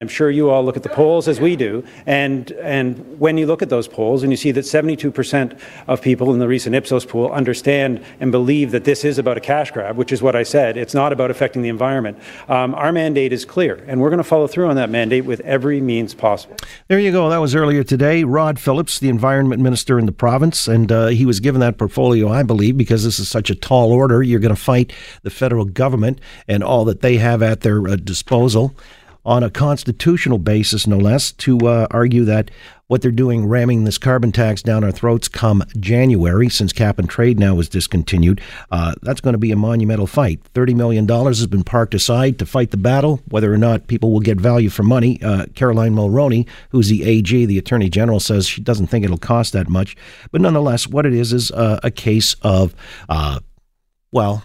I'm sure you all look at the polls as we do, and and when you look at those polls and you see that 72% of people in the recent Ipsos poll understand and believe that this is about a cash grab, which is what I said. It's not about affecting the environment. Um, our mandate is clear, and we're going to follow through on that mandate with every means possible. There you go. That was earlier today. Rod Phillips, the environment minister in the province, and uh, he was given that portfolio, I believe, because this is such a tall order. You're going to fight the federal government and all that they have at their uh, disposal on a constitutional basis, no less, to uh, argue that what they're doing, ramming this carbon tax down our throats come January, since cap and trade now is discontinued, uh, that's going to be a monumental fight. $30 million has been parked aside to fight the battle, whether or not people will get value for money. Uh, Caroline Mulroney, who's the AG, the Attorney General, says she doesn't think it'll cost that much. But nonetheless, what it is is uh, a case of, uh, well,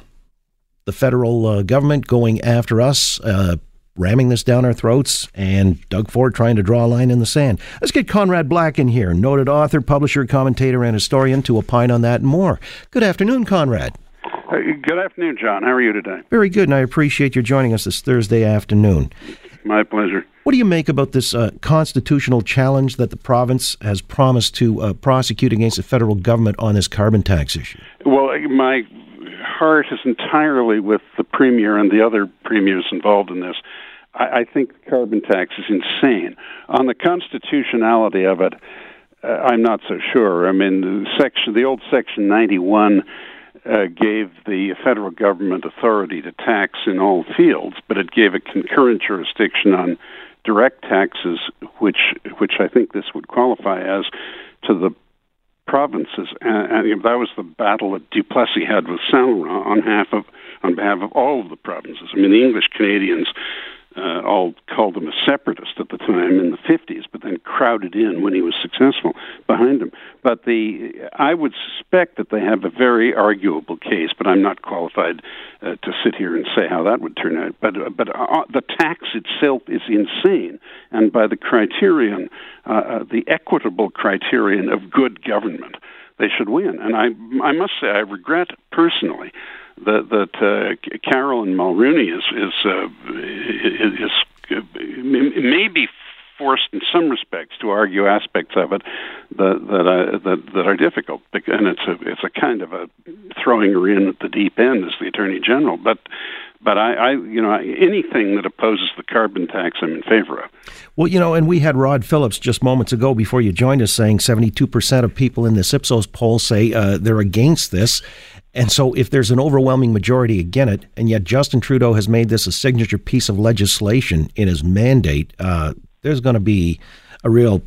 the federal uh, government going after us, uh, ramming this down our throats, and Doug Ford trying to draw a line in the sand. Let's get Conrad Black in here, noted author, publisher, commentator, and historian, to opine on that and more. Good afternoon, Conrad. good afternoon, John. How are you today? Very good, and I appreciate your joining us this Thursday afternoon. My pleasure. What do you make about this uh, constitutional challenge that the province has promised to uh, prosecute against the federal government on this carbon tax issue? Well, my heart is entirely with the premier and the other premiers involved in this. I, I think the carbon tax is insane. On the constitutionality of it, uh, I'm not so sure. I mean, the section, the old Section 91 uh, gave the federal government authority to tax in all fields, but it gave a concurrent jurisdiction on direct taxes, which which I think this would qualify as to the provinces, and, and that was the battle that Duplessis had with Saint Laurent on behalf of on behalf of all of the provinces. I mean, the English Canadians uh, all called him a separatist at the time in the 50s, but then crowded in when he was successful behind him. But the I would suspect that they have a very arguable case, but I'm not qualified uh, to sit here and say how that would turn out. But uh, but uh, the tax itself is insane, and by the criterion, uh, uh, the equitable criterion of good government, they should win. And I I must say I regret personally that that uh, Carolyn Mulroney is is uh, is, is maybe forced in some respects to argue aspects of it that that, uh, that that are difficult, and it's a it's a kind of a throwing her in at the deep end as the attorney general. But but I, I, you know, anything that opposes the carbon tax, I'm in favor of. Well, you know, and we had Rod Phillips just moments ago before you joined us saying 72% of people in this Ipsos poll say uh, they're against this. And so, if there's an overwhelming majority against it, and yet Justin Trudeau has made this a signature piece of legislation in his mandate, uh, there's going to be a real,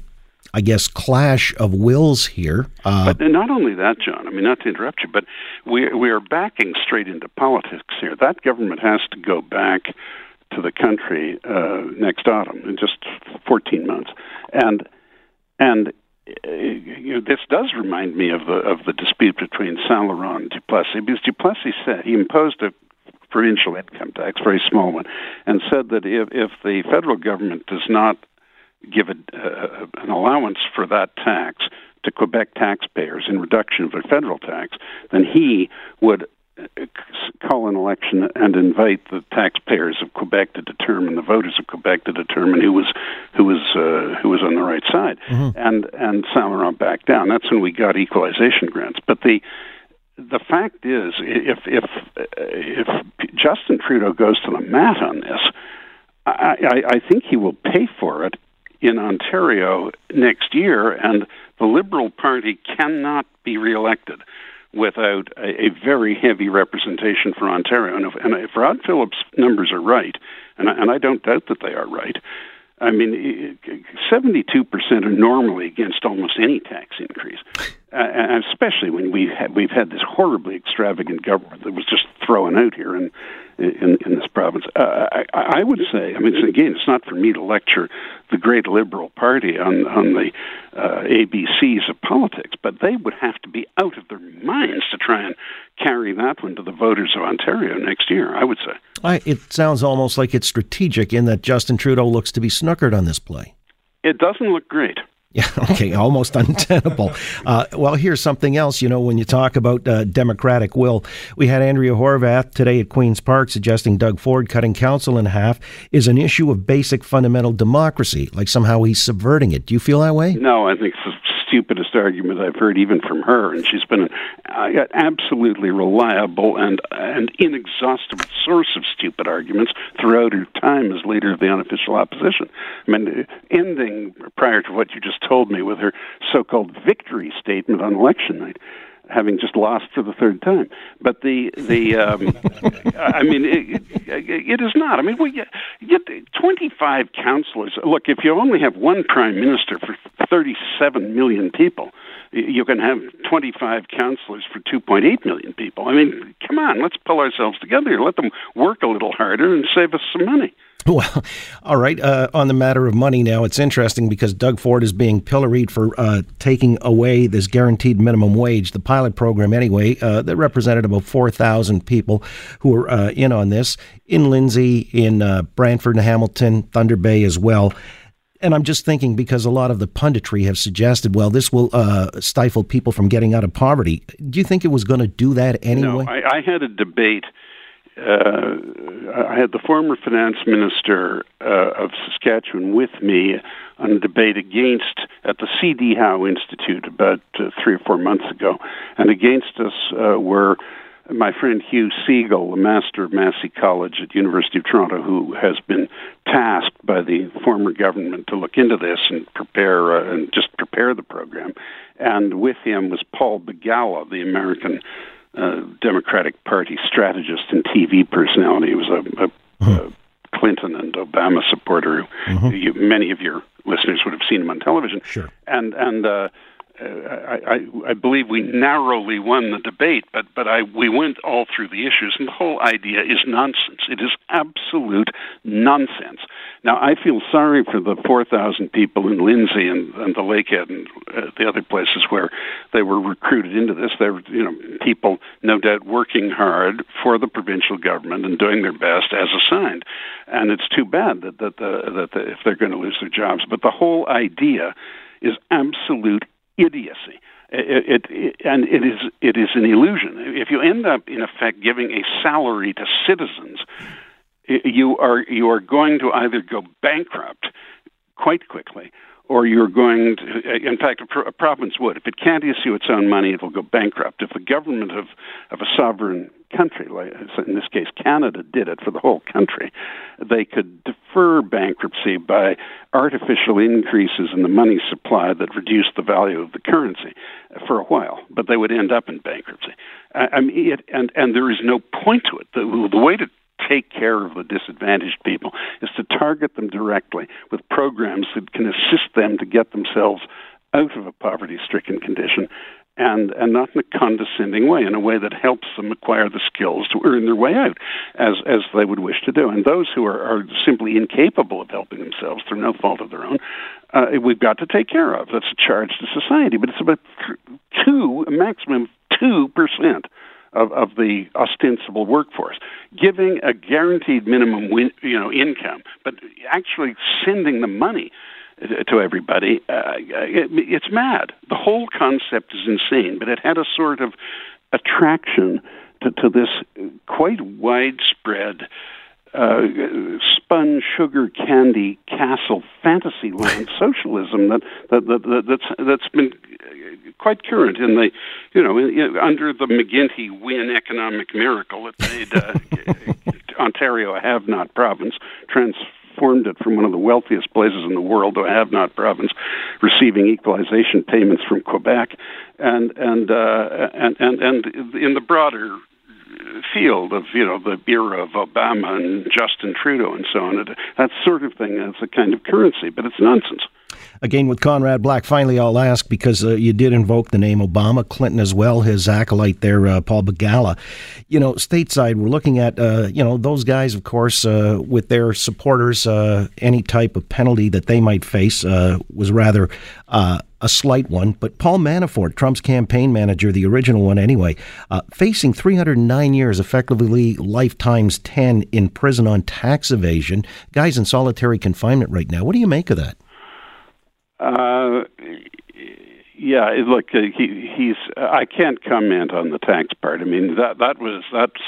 I guess, clash of wills here. Uh, but not only that, John. I mean, not to interrupt you, but we we are backing straight into politics here. That government has to go back to the country uh, next autumn in just 14 months, and and you know, this does remind me of the of the dispute between Saint Laurent and Duplessis, because Duplessis said he imposed a provincial income tax, very small one, and said that if if the federal government does not give a, uh, an allowance for that tax to Quebec taxpayers in reduction of their federal tax, then he would call an election and invite the taxpayers of Quebec to determine the voters of Quebec to determine who was who was uh, who was on the right side, mm-hmm. and and Saint Laurent backed down. That's when we got equalization grants. But the the fact is, if if if Justin Trudeau goes to the mat on this, I, I, I think he will pay for it in Ontario next year, and the Liberal Party cannot be reelected without a, a very heavy representation for Ontario. And if, and if Rod Phillips' numbers are right, and I, and I don't doubt that they are right, I mean, 72% are normally against almost any tax increase. Uh, and especially when we had, we've had this horribly extravagant government that was just thrown out here in in, in this province. Uh, I, I would say, I mean, again, it's not for me to lecture the great Liberal Party on on the uh, ABCs of politics, but they would have to be out of their minds to try and carry that one to the voters of Ontario next year. I would say. I, it sounds almost like it's strategic in that Justin Trudeau looks to be snookered on this play. It doesn't look great. Yeah, okay, almost untenable. Uh, well, here's something else. You know, when you talk about uh, democratic will, we had Andrea Horwath today at Queen's Park suggesting Doug Ford cutting council in half is an issue of basic fundamental democracy, like somehow he's subverting it. Do you feel that way? No, I think stupidest argument I've heard, even from her. And she's been an absolutely reliable and and inexhaustible source of stupid arguments throughout her time as leader of the unofficial opposition. I mean, ending prior to what you just told me with her so-called victory statement on election night having just lost for the third time. But the the um, I mean, it, it is not. I mean, we get, get 25 councillors. Look, if you only have one prime minister for 37 million people, you can have 25 councillors for 2.8 million people. I mean, come on, let's pull ourselves together. Let them work a little harder and save us some money. Well, all right. Uh, on the matter of money now, it's interesting because Doug Ford is being pilloried for uh, taking away this guaranteed minimum wage, the pilot program anyway, uh, that represented about 4,000 people who were uh, in on this in Lindsay, in uh, Brantford and Hamilton, Thunder Bay as well. And I'm just thinking because a lot of the punditry have suggested, well, this will uh, stifle people from getting out of poverty. Do you think it was going to do that anyway? No, I, I had a debate uh, I had the former finance minister uh, of Saskatchewan with me on a debate against at the C.D. Howe Institute about uh, three or four months ago, and against us uh, were my friend Hugh Segal, a master of Massey College at University of Toronto, who has been tasked by the former government to look into this and prepare uh, and just prepare the program. And with him was Paul Begala, the American uh, Democratic Party strategist and TV personality. He was a, a, mm-hmm. a Clinton and Obama supporter. Mm-hmm. You, many of your listeners would have seen him on television. Sure. And and uh, I, I, I believe we narrowly won the debate, but but I we went all through the issues, and the whole idea is nonsense. It is absolute nonsense. Now I feel sorry for the four thousand people in Lindsay and, and the Lakehead and uh, the other places where they were recruited into this. They're you know people no doubt working hard for the provincial government and doing their best as assigned, and it's too bad that that the, that the, if they're going to lose their jobs. But the whole idea is absolute idiocy. It, it, it, and it is it is an illusion. If you end up in effect giving a salary to citizens, you are you are going to either go bankrupt quite quickly, or you're going to. Uh, in fact, a, province would if it can't issue its own money, it will go bankrupt. If the government of of a sovereign country, like in this case Canada, did it for the whole country, they could defer bankruptcy by artificial increases in the money supply that reduced the value of the currency for a while, but they would end up in bankruptcy. I, mean, it, and and there is no point to it. The, the way to take care of the disadvantaged people is to target them directly with programs that can assist them to get themselves out of a poverty stricken condition and and not in a condescending way, in a way that helps them acquire the skills to earn their way out, as as they would wish to do. And those who are, are simply incapable of helping themselves through no fault of their own, uh, we've got to take care of. That's a charge to society. But it's about two, a maximum two percent. Of, of the ostensible workforce, giving a guaranteed minimum win, you know income, but actually sending the money to everybody. Uh, it, it's mad. The whole concept is insane, but it had a sort of attraction to, to this quite widespread uh, spun sugar candy castle fantasy land socialism that, that, that, that that's that's been quite current in the you know in, under the McGuinty Wynne economic miracle that made uh, Ontario a have-not province, trans formed it from one of the wealthiest places in the world, the have-not province, receiving equalization payments from Quebec, and and uh, and, and and in the broader field of you know the era of Obama and Justin Trudeau and so on. That sort of thing is a kind of currency, but it's nonsense. Again, with Conrad Black, finally, I'll ask because uh, you did invoke the name Obama, Clinton as well, his acolyte there, uh, Paul Begala. You know, stateside, we're looking at, uh, you know, those guys, of course, uh, with their supporters, uh, any type of penalty that they might face uh, was rather a slight one. But Paul Manafort, Trump's campaign manager, the original one anyway, facing 309 years, effectively lifetimes 10 in prison on tax evasion. Guy's in solitary confinement right now. What do you make of that? Uh, yeah, look, uh, he, he's. I can't comment on the tax part. I mean, that that was that's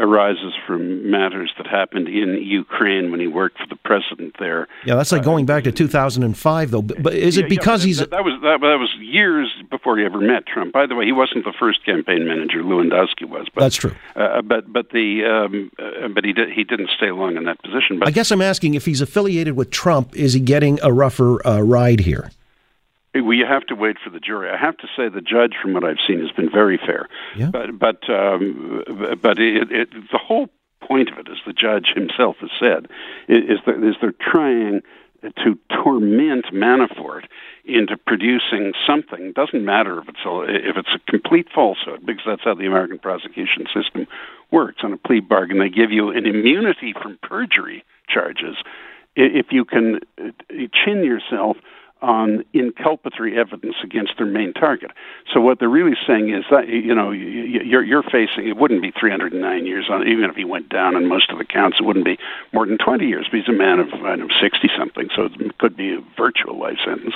arises from matters that happened in Ukraine when he worked for the president there. Yeah, that's like going back to 2005, though. But is it because yeah, he's that, that was that, that, was years before he ever met Trump? By the way, he wasn't the first campaign manager. Lewandowski was. But, that's true. Uh, but but the um, uh, but he did, he didn't stay long in that position. But I guess I'm asking if he's affiliated with Trump, is he getting a rougher uh, ride here? Well, you have to wait for the jury. I have to say the judge, from what I've seen, has been very fair. Yeah. But but um, but it, it, the whole point of it, as the judge himself has said, is that is they're trying to torment Manafort into producing something. Doesn't matter if it's a, if it's a complete falsehood, because that's how the American prosecution system works. On a plea bargain, they give you an immunity from perjury charges if you can uh, chin yourself on inculpatory evidence against their main target. So what they're really saying is that you know you're you're facing it wouldn't be 309 years on even if he went down on most of the counts it wouldn't be more than 20 years. But he's a man of I know 60 something, so it could be a virtual life sentence.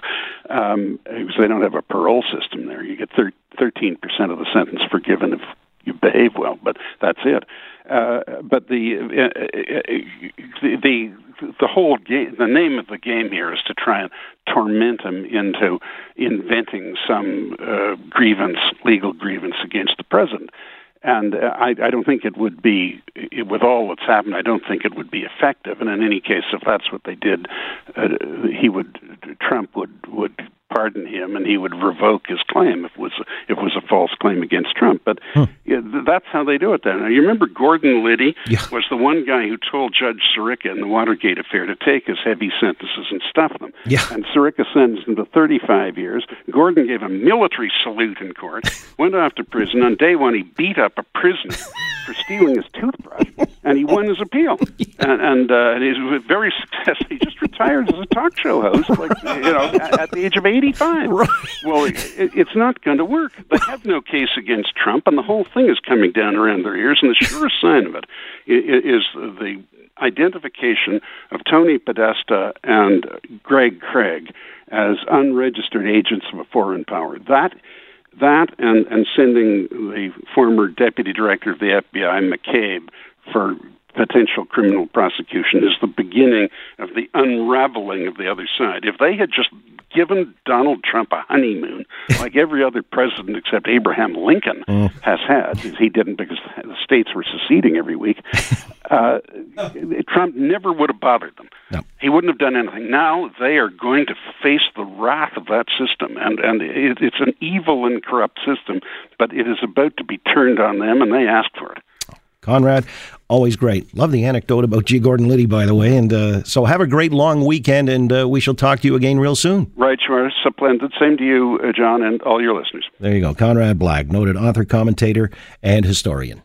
Um, they don't have a parole system there. You get 13 percent of the sentence forgiven if you behave well, but that's it. Uh, but the, uh, uh, the the whole game, the name of the game here is to try and torment him into inventing some uh, grievance, legal grievance against the president. And uh, I, I don't think it would be, with all that's happened, I don't think it would be effective. And in any case, if that's what they did, uh, he would, Trump would would pardon him and he would revoke his claim if it was if it was a false claim against Trump. But hmm. yeah, that's how they do it. Then now, you remember Gordon Liddy yeah. was the one guy who told Judge Sirica in the Watergate affair to take his heavy sentences and stuff them. Yeah. And Sirica sentenced him to 35 years. Gordon gave a military salute in court, went off to prison. On day one, he beat up a prisoner for stealing his toothbrush, and he won his appeal. Yeah. And, and, uh, and he was very successful. He just retired as a talk show host, like you know, at, at the age of 85. Right. Well, it, it's not going to work. They have no case against Trump, and the whole thing is coming down around their ears. And the surest sign of it is the identification of Tony Podesta and Greg Craig as unregistered agents of a foreign power. That that and, and sending the former deputy director of the FBI, McCabe, for potential criminal prosecution is the beginning of the unraveling of the other side. If they had just given Donald Trump a honeymoon, like every other president except Abraham Lincoln mm. has had, he didn't because the states were seceding every week, uh, Trump never would have bothered them. No. He wouldn't have done anything. Now they are going to face the wrath of that system, and and it, it's an evil and corrupt system, but it is about to be turned on them, and they asked for it. Conrad, always great. Love the anecdote about G. Gordon Liddy, by the way. And uh, so have a great long weekend, and uh, we shall talk to you again real soon. Right, sure. Splendid. Same to you, uh, John, and all your listeners. There you go. Conrad Black, noted author, commentator, and historian.